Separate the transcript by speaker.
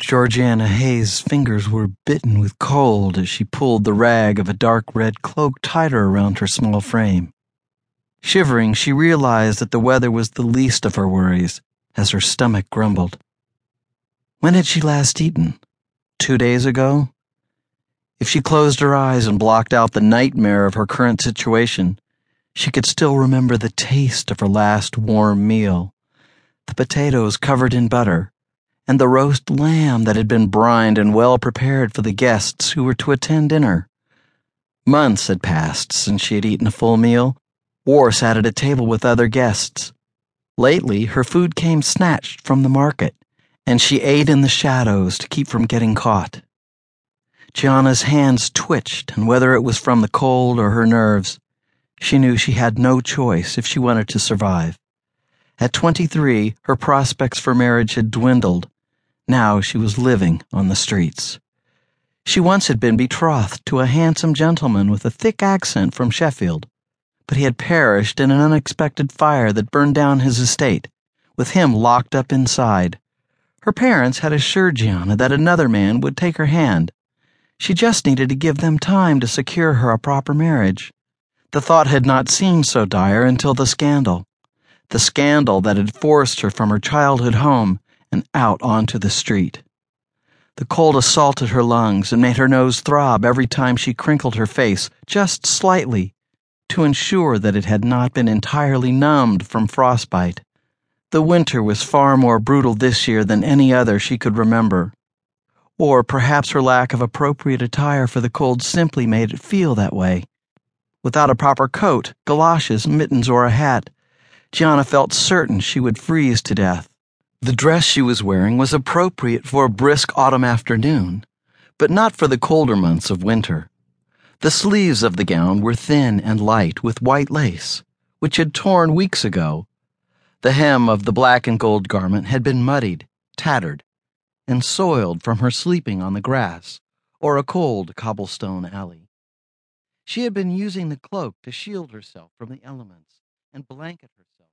Speaker 1: Georgiana Hayes' fingers were bitten with cold as she pulled the rag of a dark red cloak tighter around her small frame. Shivering, she realized that the weather was the least of her worries as her stomach grumbled. When had she last eaten? Two days ago? If she closed her eyes and blocked out the nightmare of her current situation, she could still remember the taste of her last warm meal the potatoes covered in butter, and the roast lamb that had been brined and well prepared for the guests who were to attend dinner. Months had passed since she had eaten a full meal or sat at a table with other guests. Lately, her food came snatched from the market, and she ate in the shadows to keep from getting caught. Giana's hands twitched, and whether it was from the cold or her nerves, she knew she had no choice if she wanted to survive. At 23, her prospects for marriage had dwindled. Now she was living on the streets. She once had been betrothed to a handsome gentleman with a thick accent from Sheffield, but he had perished in an unexpected fire that burned down his estate, with him locked up inside. Her parents had assured Giana that another man would take her hand. She just needed to give them time to secure her a proper marriage. The thought had not seemed so dire until the scandal the scandal that had forced her from her childhood home and out onto the street. The cold assaulted her lungs and made her nose throb every time she crinkled her face just slightly to ensure that it had not been entirely numbed from frostbite. The winter was far more brutal this year than any other she could remember. Or perhaps her lack of appropriate attire for the cold simply made it feel that way. Without a proper coat, galoshes, mittens, or a hat, Giana felt certain she would freeze to death. The dress she was wearing was appropriate for a brisk autumn afternoon, but not for the colder months of winter. The sleeves of the gown were thin and light with white lace, which had torn weeks ago. The hem of the black and gold garment had been muddied, tattered, and soiled from her sleeping on the grass or a cold cobblestone alley. She had been using the cloak to shield herself from the elements and blanket herself.